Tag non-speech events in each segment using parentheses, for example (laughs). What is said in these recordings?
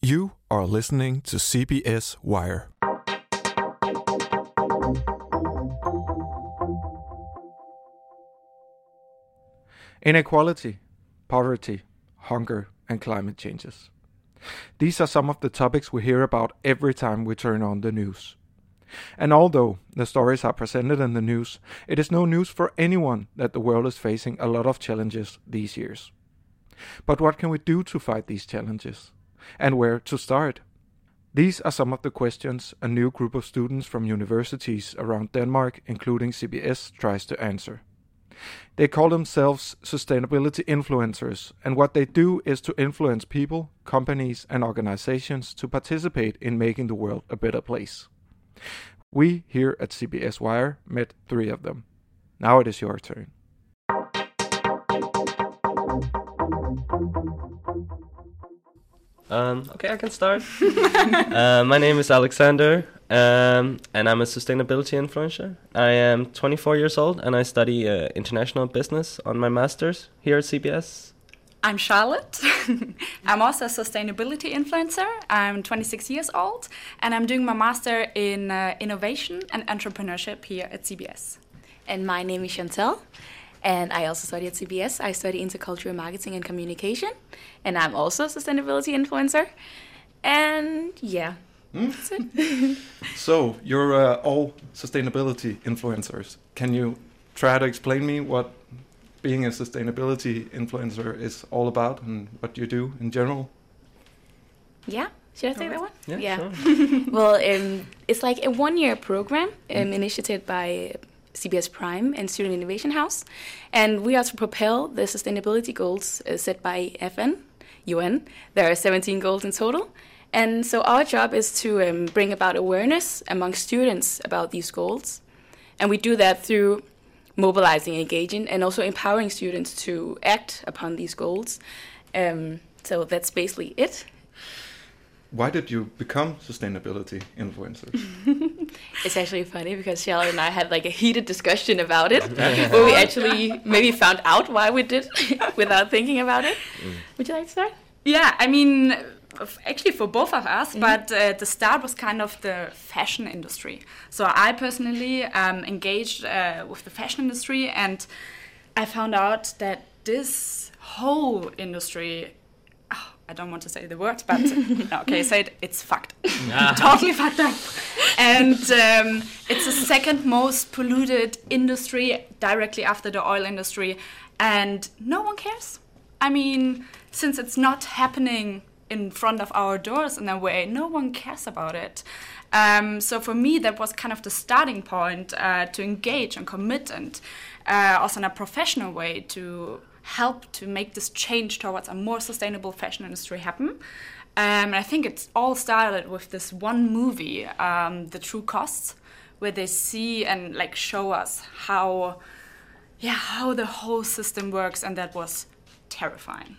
You are listening to CBS Wire. Inequality, poverty, hunger, and climate changes. These are some of the topics we hear about every time we turn on the news. And although the stories are presented in the news, it is no news for anyone that the world is facing a lot of challenges these years. But what can we do to fight these challenges? And where to start? These are some of the questions a new group of students from universities around Denmark, including CBS, tries to answer. They call themselves sustainability influencers, and what they do is to influence people, companies, and organizations to participate in making the world a better place. We here at CBS Wire met three of them. Now it is your turn. Um, okay, I can start. (laughs) uh, my name is Alexander, um, and I'm a sustainability influencer. I am 24 years old, and I study uh, international business on my master's here at CBS. I'm Charlotte. (laughs) I'm also a sustainability influencer. I'm 26 years old, and I'm doing my master in uh, innovation and entrepreneurship here at CBS. And my name is Chantel, and I also study at CBS. I study intercultural marketing and communication, and I'm also a sustainability influencer. And yeah, Hmm? (laughs) so you're uh, all sustainability influencers. Can you try to explain me what being a sustainability influencer is all about and what you do in general? Yeah. Should I take that one? Yeah, Sure. (laughs) well, um, it's like a one-year program um, initiated by CBS Prime and Student Innovation House, and we are to propel the sustainability goals uh, set by FN, UN. There are 17 goals in total, and so our job is to um, bring about awareness among students about these goals, and we do that through mobilizing, engaging, and also empowering students to act upon these goals. Um, so that's basically it. Why did you become sustainability influencers? (laughs) It's actually funny because Charlotte and I had like a heated discussion about it, where we actually maybe found out why we did (laughs) without thinking about it. Would you like to start? Yeah, I mean, f- actually for both of us, but uh, the start was kind of the fashion industry. So I personally um, engaged uh, with the fashion industry, and I found out that this whole industry. I don't want to say the word, but no, (laughs) okay, say it. It's fucked, (laughs) (laughs) totally fucked up, and um, it's the second most polluted industry directly after the oil industry, and no one cares. I mean, since it's not happening in front of our doors in a way, no one cares about it. Um, so for me, that was kind of the starting point uh, to engage and commit, and uh, also in a professional way to help to make this change towards a more sustainable fashion industry happen. Um, and I think it's all started with this one movie, um, The True Costs, where they see and like show us how, yeah, how the whole system works, and that was terrifying.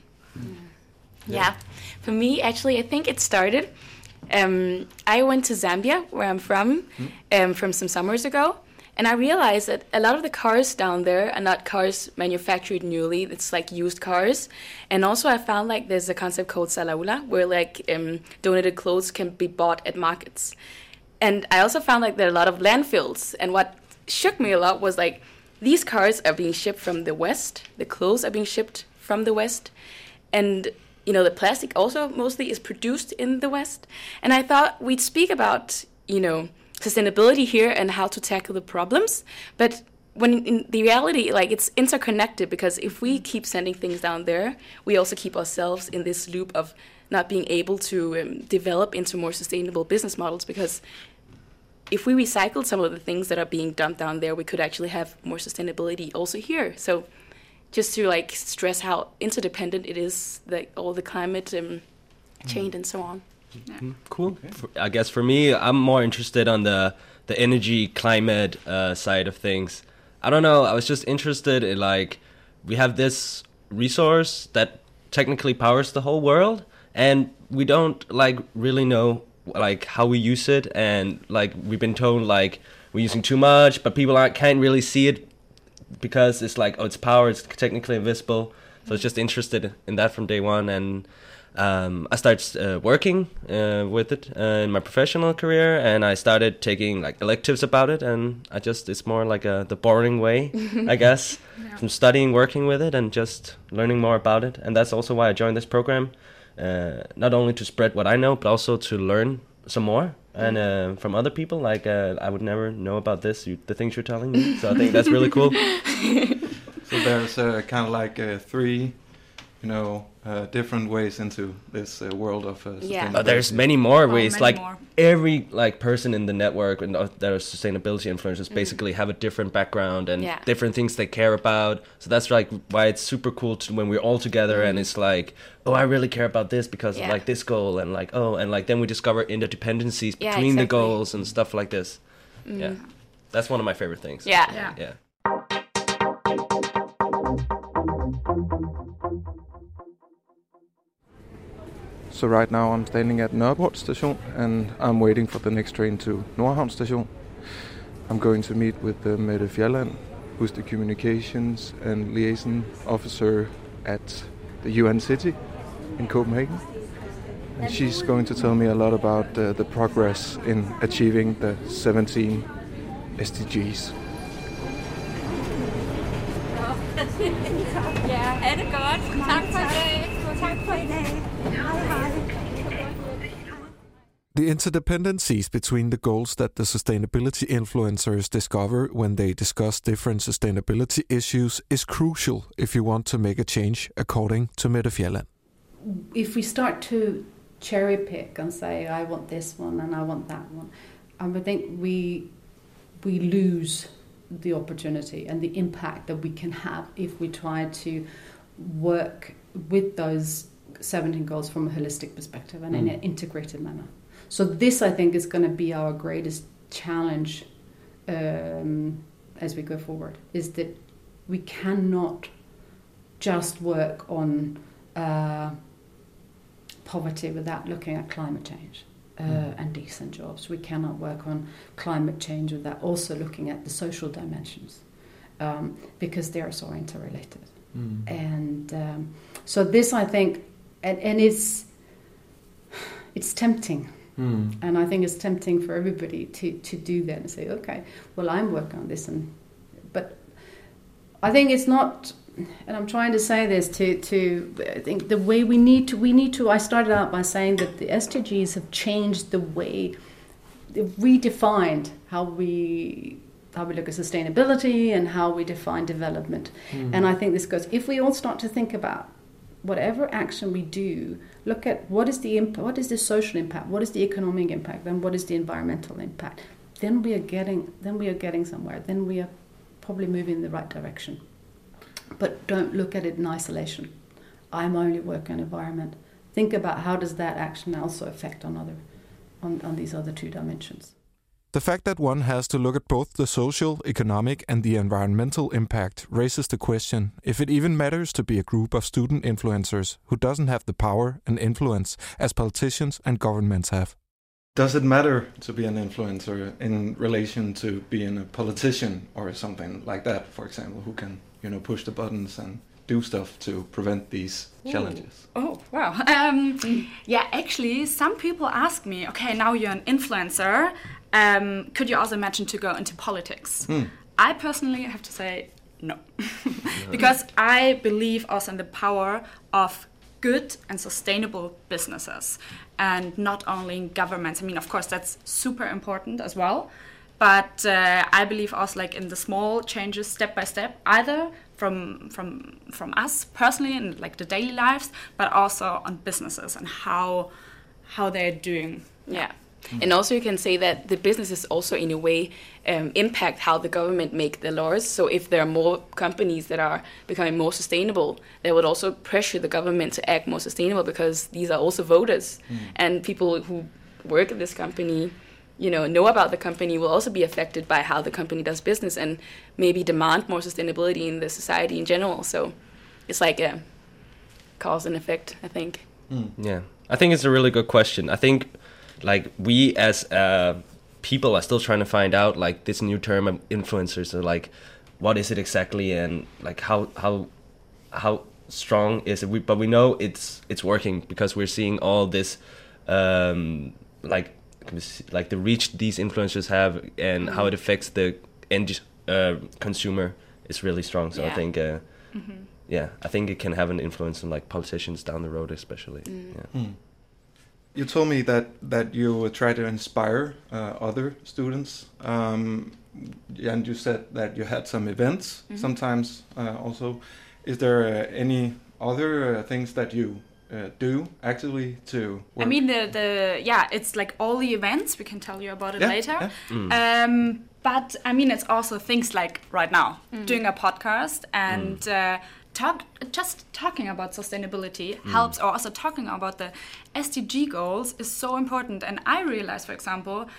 Yeah. For me, actually, I think it started. Um, I went to Zambia, where I'm from, um, from some summers ago, and I realized that a lot of the cars down there are not cars manufactured newly. It's like used cars, and also I found like there's a concept called salaula, where like um, donated clothes can be bought at markets, and I also found like there are a lot of landfills. And what shook me a lot was like these cars are being shipped from the west, the clothes are being shipped from the west, and you know the plastic also mostly is produced in the west. And i thought we'd speak about you know sustainability here and how to tackle the problems. But when in the reality like it's interconnected because if we keep sending things down there we also keep ourselves in this loop of not being able to um, develop into more sustainable business models because if we recycled some of the things that are being dumped down there we could actually have more sustainability also here. So just to like stress how interdependent it is, like all the climate um, change and so on. Cool. For- I guess for me, I'm more interested on the the energy climate uh, side of things. I don't know. I was just interested in like we have this resource that technically powers the whole world, and we don't like really know like how we use it, and like we've been told like we're using too much, but people aren't can't really see it because it's like oh it's power, it's technically invisible. So I was just interested in that from day one, and um, I started uh, working uh, with it uh, in my professional career, and I started taking like electives about it. And I just it's more like a, the boring way, I (laughs) guess, yeah. from studying, working with it, and just learning more about it. And that's also why I joined this program, uh, not only to spread what I know, but also to learn some more and uh, from other people. Like uh, I would never know about this, you, the things you're telling me. So I think that's really cool. (laughs) so there's kind of like three, you know, uh, different ways into this uh, world of uh, yeah. Oh, there's many more oh, ways. Many like more. every like person in the network and uh, that are sustainability influencers mm. basically have a different background and yeah. different things they care about. So that's like why it's super cool to, when we're all together mm. and it's like, oh, I really care about this because yeah. of like this goal and like oh, and like then we discover interdependencies between exactly. the goals and stuff like this. Mm. Yeah, that's one of my favorite things. Yeah, yeah. yeah. So right now I'm standing at Nørreport station and I'm waiting for the next train to Nordhavn station. I'm going to meet with uh, Mette Fjalland, who's the communications and liaison officer at the UN City in Copenhagen. And she's going to tell me a lot about uh, the progress in achieving the 17 SDGs. Ja, er det godt? Tak for i dag. Tak for i dag. The interdependencies between the goals that the sustainability influencers discover when they discuss different sustainability issues is crucial if you want to make a change, according to Mette Fjalland. If we start to cherry pick and say, I want this one and I want that one, I think we, we lose the opportunity and the impact that we can have if we try to work with those 17 goals from a holistic perspective and mm. in an integrated manner. So this, I think, is going to be our greatest challenge um, as we go forward. Is that we cannot just work on uh, poverty without looking at climate change. Uh, mm. and decent jobs. We cannot work on climate change without also looking at the social dimensions um, because they are so interrelated. Mm. And um, so this, I think, and, and it's it's tempting Mm. And I think it's tempting for everybody to, to do that and say, okay, well, I'm working on this. and But I think it's not, and I'm trying to say this to, to I think the way we need to, we need to, I started out by saying that the SDGs have changed the way, redefined how we how we look at sustainability and how we define development. Mm. And I think this goes, if we all start to think about whatever action we do, look at what is the impact, what is the social impact, what is the economic impact, and what is the environmental impact. Then we are getting, then we are getting somewhere. Then we are probably moving in the right direction. But don't look at it in isolation. I'm only working on environment. Think about how does that action also affect on other, on, on these other two dimensions. The fact that one has to look at both the social, economic, and the environmental impact raises the question if it even matters to be a group of student influencers who doesn't have the power and influence as politicians and governments have. Does it matter to be an influencer in relation to being a politician or something like that, for example, who can, you know, push the buttons and do stuff to prevent these Ooh. challenges? Oh, wow. (laughs) Um, yeah, actually, some people ask me, okay, now you're an influencer um, could you also imagine to go into politics? Mm. I personally have to say no, (laughs) because I believe also in the power of good and sustainable businesses and not only in governments. I mean, of course, that's super important as well. But uh, I believe also like in the small changes, step by step, either from from from us personally in like the daily lives, but also on businesses and how how they're doing. Yeah. Mm. And also, you can say that the businesses also, in a way, um, impact how the government make the laws. So, if there are more companies that are becoming more sustainable, that would also pressure the government to act more sustainable because these are also voters mm. and people who work at this company. You know, know about the company will also be affected by how the company does business and maybe demand more sustainability in the society in general. So, it's like a cause and effect, I think. Mm. Yeah, I think it's a really good question. I think like we as uh, people are still trying to find out like this new term of influencers are like what is it exactly and like how how how strong is we, but we know it's it's working because we're seeing all this, um, like like the reach these influencers have and how it affects the end uh, consumer is really strong. So I think, uh, yeah, I think it can have an influence on like politicians down the road, especially. Yeah. You told me that that you would try to inspire uh, other students, um, and you said that you had some events sometimes uh, also. Is there uh, any other uh, things that you uh, do actively to? I mean the the yeah, it's like all the events. We can tell you about it Yeah, later. Um, but I mean, it's also things like right now doing a podcast and uh, talk just talking about sustainability helps, or also talking about the SDG goals is so important. And I realize for example.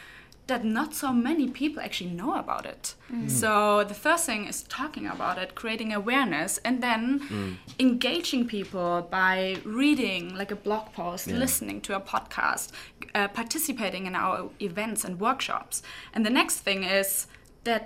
That not so many people actually know about it. So the first thing is talking about it, creating awareness, and then engaging people by reading like a blog post, listening to a podcast, uh, participating in our events and workshops. And the next thing is that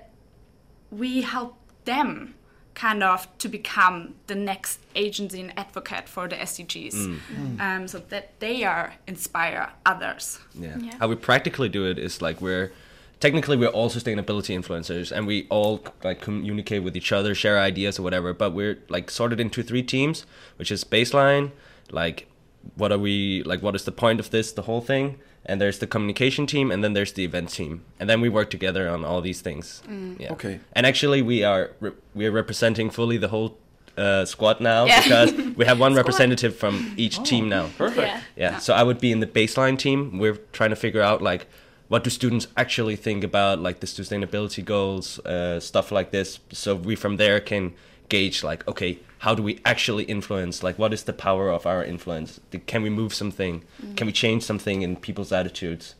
we help them kind of to become the next agency and advocate for the SDGs, um, so that they are inspire others. Yeah. Yeah. How we practically do it is like we're technically we're all sustainability influencers and we all like communicate with each other, share ideas or whatever, but we're like sorted into three teams, which is baseline, like what are we like what is the point of this, the whole thing? And there's the communication team and then there's the event team. And then we work together on all these things. Yeah. Okay. And actually we are re- we are representing fully the whole uh, squad now Yeah. because we have one (laughs) representative from each team now. Perfect. Yeah. Yeah. So I would be in the baseline team. We're trying to figure out like what do students actually think about like the sustainability goals, uh, stuff like this. So we from there can gauge like okay, how do we actually influence? Like what is the power of our influence? Can we move something? Can we change something in people's attitudes?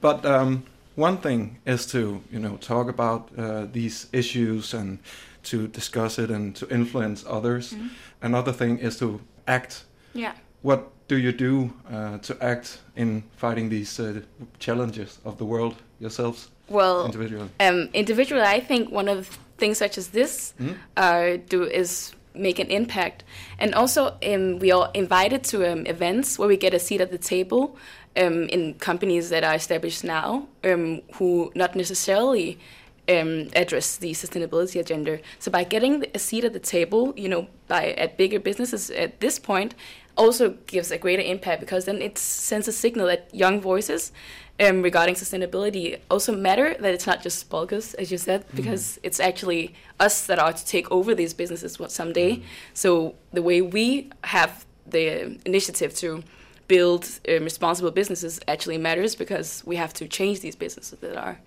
But um, one thing is to you know talk about uh, these issues and to discuss it and to influence others. Another thing is to act. Yeah. What do you do uh, to act in fighting these uh, challenges of the world yourselves Well, individually? um, individually, I think one of the things such as this uh, do is make an impact, and also um, we are invited to um, events where we get a seat at the table um, in companies that are established now, um, who not necessarily um, address the sustainability agenda. So by getting a seat at the table, you know, by at bigger businesses at this point, also gives a greater impact because then it sends a signal that young voices um, regarding sustainability also matter. That it's not just bulkers, as you said, because it's actually us that are to take over these businesses one- someday. So the way we have the initiative to build um, responsible businesses actually matters because we have to change these businesses that are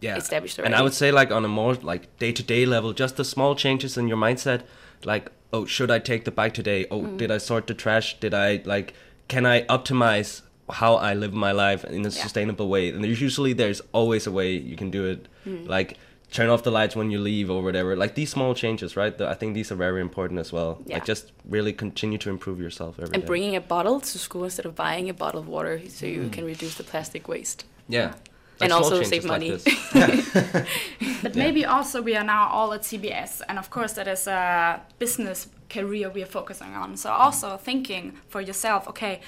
yeah. established And I would say like on a more like day to day level, just the small changes in your mindset, like oh should I take the bike today? Oh Mm. did I sort the trash? Did I like can I optimize how I live my life in a Yeah. sustainable way? And there's usually there's always a way you can do it. Mm. Like turn off the lights when you leave or whatever. Like these small changes, right? The- I think these are very important as well. Yeah. Like just really continue to improve yourself every day. and bringing a bottle to school instead of buying a bottle of water so you can reduce the plastic waste. yeah. And also save money. this. (laughs) (laughs) But maybe also we are now all at CBS, and of course that is a business career we are focusing on. So also thinking for yourself, okay,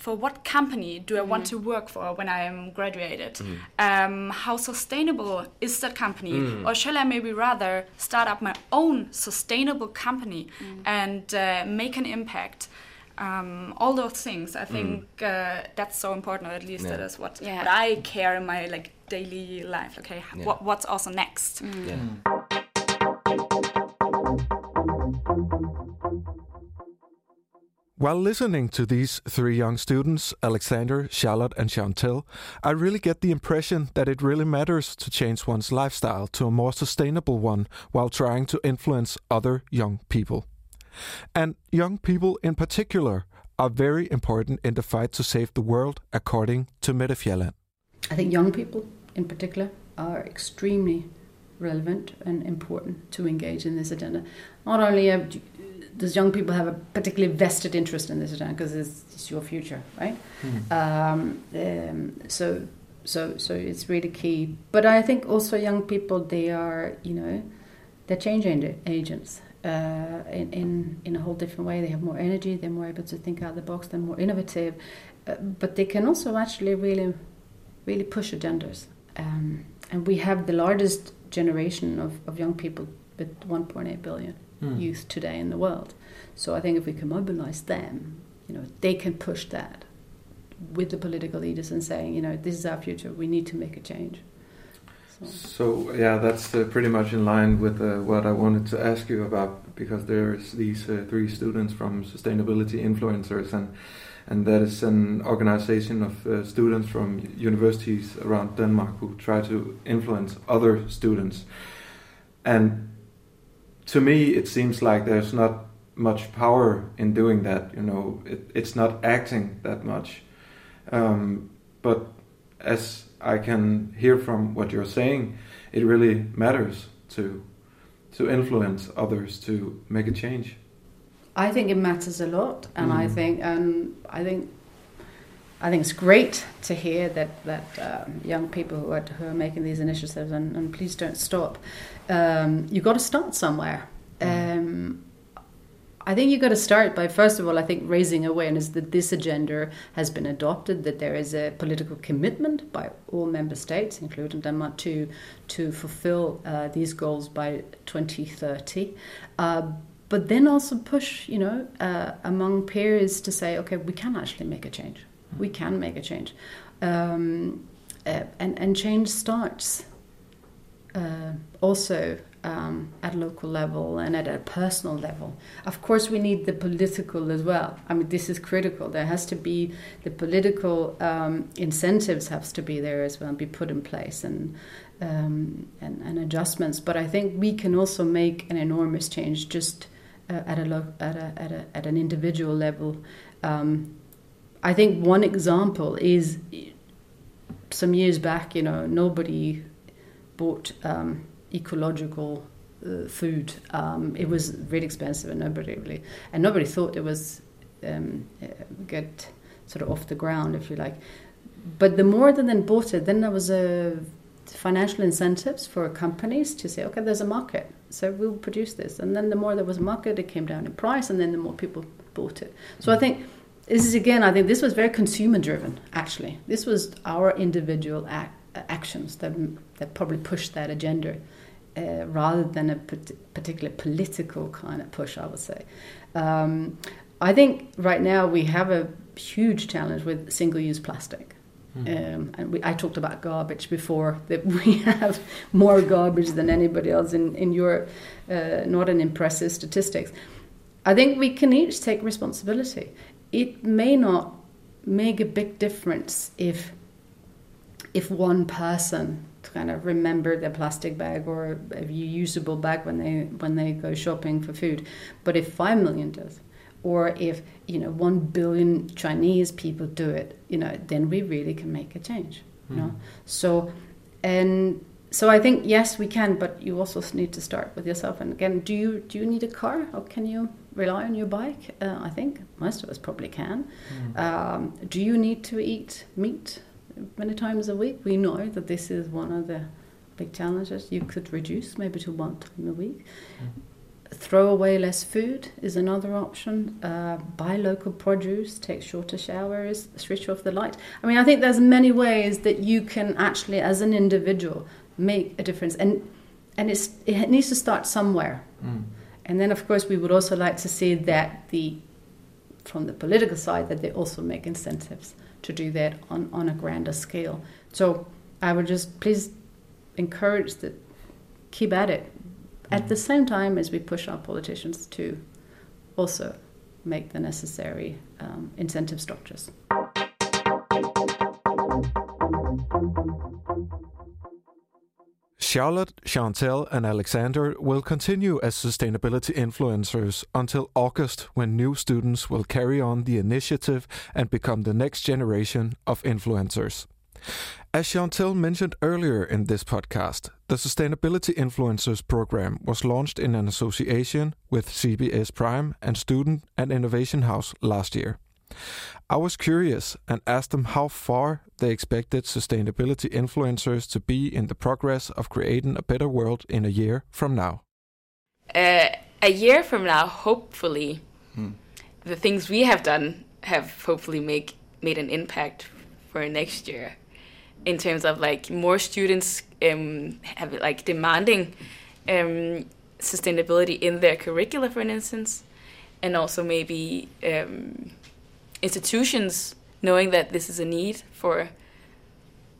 for what company do I want to work for when I am graduated? Um, how sustainable is that company, or shall I maybe rather start up my own sustainable company and uh, make an impact? Um, all those things, I think uh, that's so important. Or at least Yeah. that is what, Yeah. what I care in my like daily life. Okay, Yeah. what, what's also next? While listening to these three young students, Alexander, Charlotte, and Chantel, I really get the impression that it really matters to change one's lifestyle to a more sustainable one while trying to influence other young people. And young people in particular are very important in the fight to save the world, according to Mette. I think young people in particular are extremely relevant and important to engage in this agenda. Not only uh, does young people have a particularly vested interest in this agenda because it's, it's your future, right? Um, um, so, so, so it's really key. But I think also young people, they are, you know, they're change agents, uh, in, in in a whole different way. They have more energy. They're more able to think out of the box. They're more innovative, uh, but they can also actually really, really push agendas. Um, and we have the largest generation of, of young people with 1.8 billion Mm. youth today in the world. So I think if we can mobilize them, you know, they can push that with the political leaders and saying, you know, this is our future. We need to make a change. So, So yeah, that's uh, pretty much in line with uh, what I wanted to ask you about because there's these uh, three students from Sustainability Influencers and and that is an organization of uh, students from universities around Denmark who try to influence other students. And to me, it seems like there's not much power in doing that. You know, it, it's not acting that much. Um, but as I can hear from what you're saying, it really matters to to influence others to make a change. I think it matters a lot, and I Mm. think um, I think I think it's great to hear that that um, young people who are, who are making these initiatives, and, and please don't stop. Um, you got to start somewhere. Um, I think you've got to start by first of all, I think raising awareness that this agenda has been adopted, that there is a political commitment by all member states, including Denmark, to to fulfill uh, these goals by 2030. Uh, but then also push, you know, uh, among peers to say, okay, we can actually make a change. We can make a change, um, uh, and and change starts uh, also um, at local level and at a personal level. Of course, we need the political as well. I mean, this is critical. There has to be the political um, incentives has to be there as well and be put in place and, um, and and adjustments. But I think we can also make an enormous change just at a lo- at a at a at an individual level. Um, I think one example is some years back. You know, nobody bought um, ecological uh, food. Um, it was really expensive, and nobody really, and nobody thought it was um, uh, get sort of off the ground, if you like. But the more that then bought it, then there was a financial incentives for companies to say, okay, there's a market, so we'll produce this. And then the more there was a market, it came down in price, and then the more people bought it. So I think this is again, I think this was very consumer driven. Actually, this was our individual ac- actions that that probably pushed that agenda. Uh, rather than a particular political kind of push, I would say. Um, I think right now we have a huge challenge with single-use plastic. Um, and we, I talked about garbage before, (laughs) that we have more garbage than anybody else in, in Europe. Uh, not an impressive statistics. I think we can each take responsibility. It may not make a big difference if if one person kind of remember their plastic bag or a reusable bag when they when they go shopping for food, but if five million does, or if you know one billion Chinese people do it, you know, then we really can make a change. You know, so and so I think yes we can, but you also need to start with yourself. And again, do you do you need a car or can you rely on your bike? Uh, I think most of us probably can. Um, do you need to eat meat many times a week? We know that this is one of the big challenges. You could reduce maybe to one time a week. Throw away less food is another option. Uh, buy local produce, take shorter showers, switch off the light. I mean, I think there's many ways that you can actually, as an individual, make a difference, and and it's, it needs to start somewhere. And then, of course, we would also like to see that the from the political side that they also make incentives to do that on, on a grander scale. So I would just please encourage that keep at it at the same time as we push our politicians to also make the necessary um, incentive structures. Charlotte, Chantel, and Alexander will continue as sustainability influencers until August, when new students will carry on the initiative and become the next generation of influencers. As Chantel mentioned earlier in this podcast, the Sustainability Influencers program was launched in an association with CBS Prime and Student and Innovation House last year. I was curious and asked them how far they expected sustainability influencers to be in the progress of creating a better world in a year from now. Uh, a year from now, hopefully, the things we have done have hopefully make made an impact for next year, in terms of like more students um, have like demanding um, sustainability in their curricula, for instance, and also maybe um, institutions knowing that this is a need for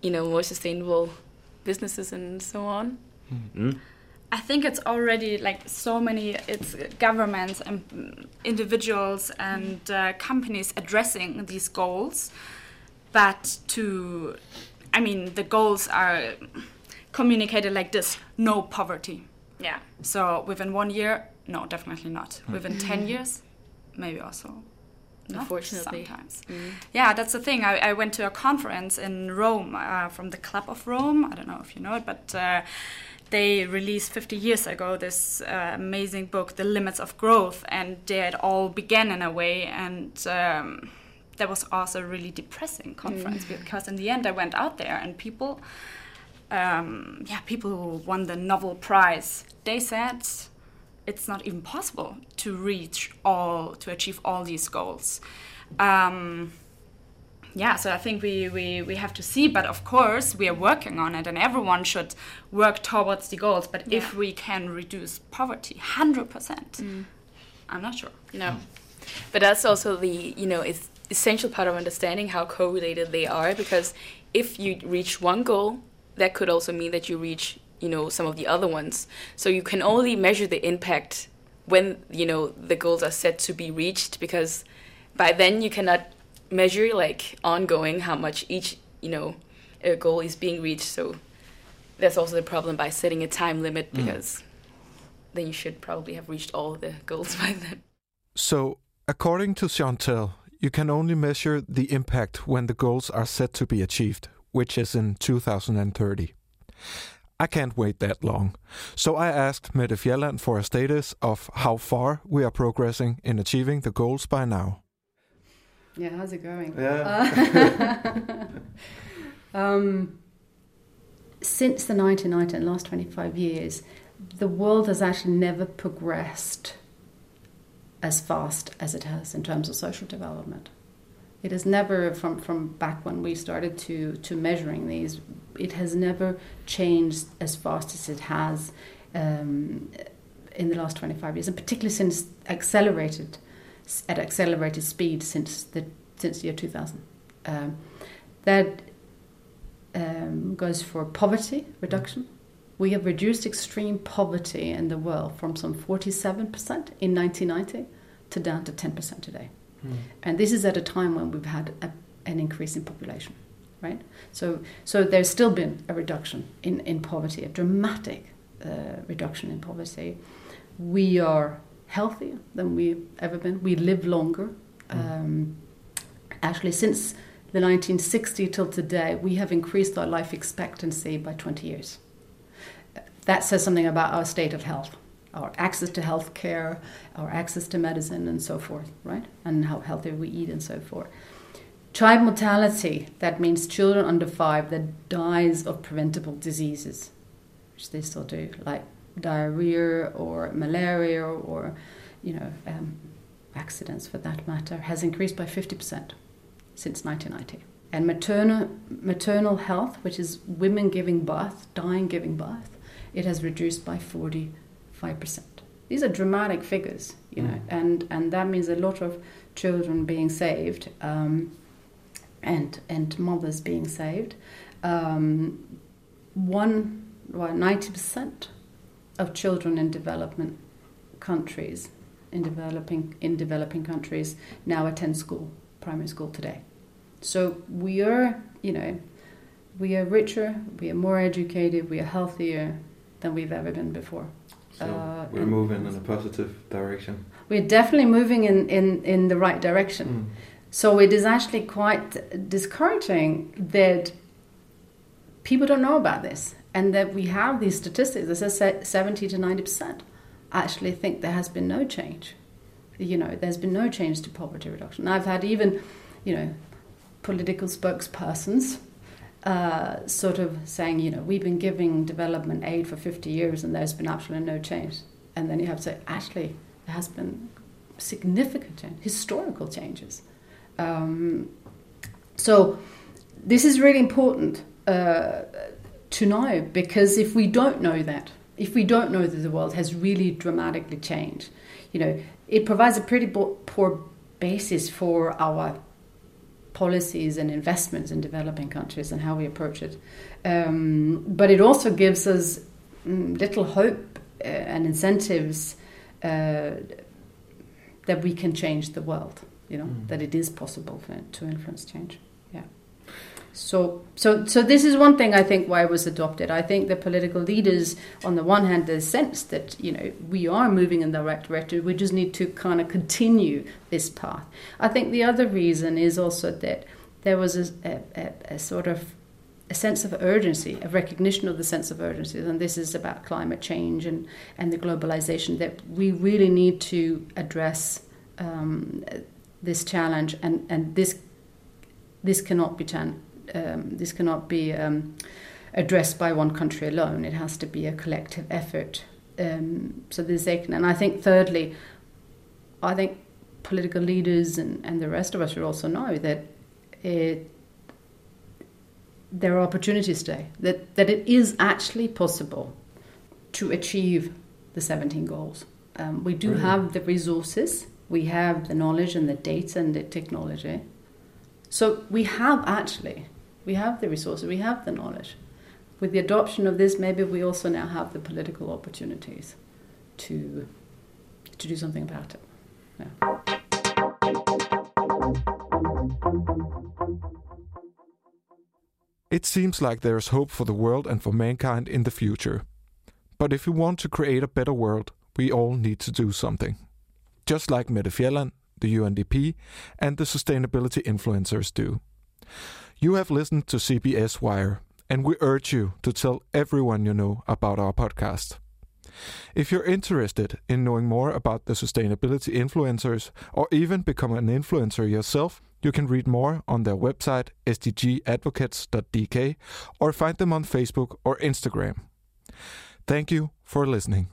you know more sustainable businesses and so on. Mm. I think it's already like so many it's governments and individuals and uh, companies addressing these goals but to I mean the goals are communicated like this no poverty. Yeah. so within one year no definitely not. Within 10 years maybe also not Unfortunately. sometimes. Yeah that's the thing. I, I went to a conference in rome uh, from the club of rome. I don't know if you know it but uh, they released 50 years ago this uh, amazing book the limits of growth and there it all began in a way and um, that was also a really depressing conference because in the end i went out there and people um, yeah people who won the nobel prize they said it's not even possible to reach all to achieve all these goals. Um, yeah so i think we, we we have to see but of course we are working on it and everyone should work towards the goals but if we can reduce poverty 100% i'm not sure. No. But that's also the, you know, it's essential part of understanding how correlated they are because if you reach one goal, that could also mean that you reach, you know, some of the other ones. So you can only measure the impact when, you know, the goals are set to be reached because by then you cannot measure like ongoing how much each, you know, goal is being reached. So that's also the problem by setting a time limit mm. because then you should probably have reached all the goals (laughs) by then. So, according to Chantel, you can only measure the impact when the goals are set to be achieved, which is in 2030. I can't wait that long. So I asked Mette Fjalland for a status of how far we are progressing in achieving the goals by now. Yeah, how's it going? Yeah. (laughs) Um, since the 1990, in the last 25 years, the world has actually never progressed as fast as it has in terms of social development. It has never, from, from back when we started to, to measuring these, it has never changed as fast as it has um, in the last 25 years, and particularly since accelerated at accelerated speed since the since the year 2000. Um, that um, goes for poverty reduction. We have reduced extreme poverty in the world from some 47% in 1990 to down to 10% today. And this is at a time when we've had a, an increase in population, right? So, so there's still been a reduction in, in poverty, a dramatic uh, reduction in poverty. We are healthier than we've ever been. We live longer. Um, actually, since the 1960 till today, we have increased our life expectancy by 20 years. That says something about our state of health, our access to health care, our access to medicine, and so forth, right? And how healthy we eat and so forth. Child mortality, that means children under five that dies of preventable diseases, which they still do, like diarrhea or malaria or, you know, um, accidents for that matter, has increased by 50% since 1990. And maternal, maternal health, which is women giving birth, dying giving birth, it has reduced by 45%. These are dramatic figures, you know, and, and that means a lot of children being saved um, and, and mothers being saved. Um, one, well, 90% of children in development countries, in developing, in developing countries, now attend school, primary school today. So we are, you know, we are richer, we are more educated, we are healthier than we've ever been before. So Uh, we're moving in a positive direction. We're definitely moving in, in, in the right direction. Mm. So it is actually quite discouraging that people don't know about this and that we have these statistics that says se- 70 to 90% actually think there has been no change. You know, there's been no change to poverty reduction. I've had even, you know, political spokespersons uh, sort of saying, you know, we've been giving development aid for 50 years and there's been absolutely no change. and then you have to say, actually, there has been significant change, historical changes. Um, so this is really important uh, to know because if we don't know that, if we don't know that the world has really dramatically changed, you know, it provides a pretty poor basis for our policies and investments in developing countries and how we approach it. Um, but it also gives us mm, little hope uh, and incentives uh, that we can change the world. You know mm. that it is possible for, to influence change. So, so, so this is one thing I think why it was adopted. I think the political leaders, on the one hand, there's sense that you know we are moving in the right direction. We just need to kind of continue this path. I think the other reason is also that there was a, a, a sort of a sense of urgency, a recognition of the sense of urgency, and this is about climate change and, and the globalization, that we really need to address um, this challenge, and, and this this cannot be done um, this cannot be um, addressed by one country alone. It has to be a collective effort. Um, so this and I think thirdly, I think political leaders and, and the rest of us should also know that it, there are opportunities today that, that it is actually possible to achieve the 17 goals. Um, we do have the resources, we have the knowledge and the data and the technology. So we have actually we have the resources, we have the knowledge. With the adoption of this, maybe we also now have the political opportunities to, to do something about it. Yeah. It seems like there is hope for the world and for mankind in the future. But if we want to create a better world, we all need to do something. Just like Mette Fjalland, the UNDP, and the sustainability influencers do. You have listened to CBS Wire, and we urge you to tell everyone you know about our podcast. If you're interested in knowing more about the sustainability influencers or even become an influencer yourself, you can read more on their website sdgadvocates.dk or find them on Facebook or Instagram. Thank you for listening.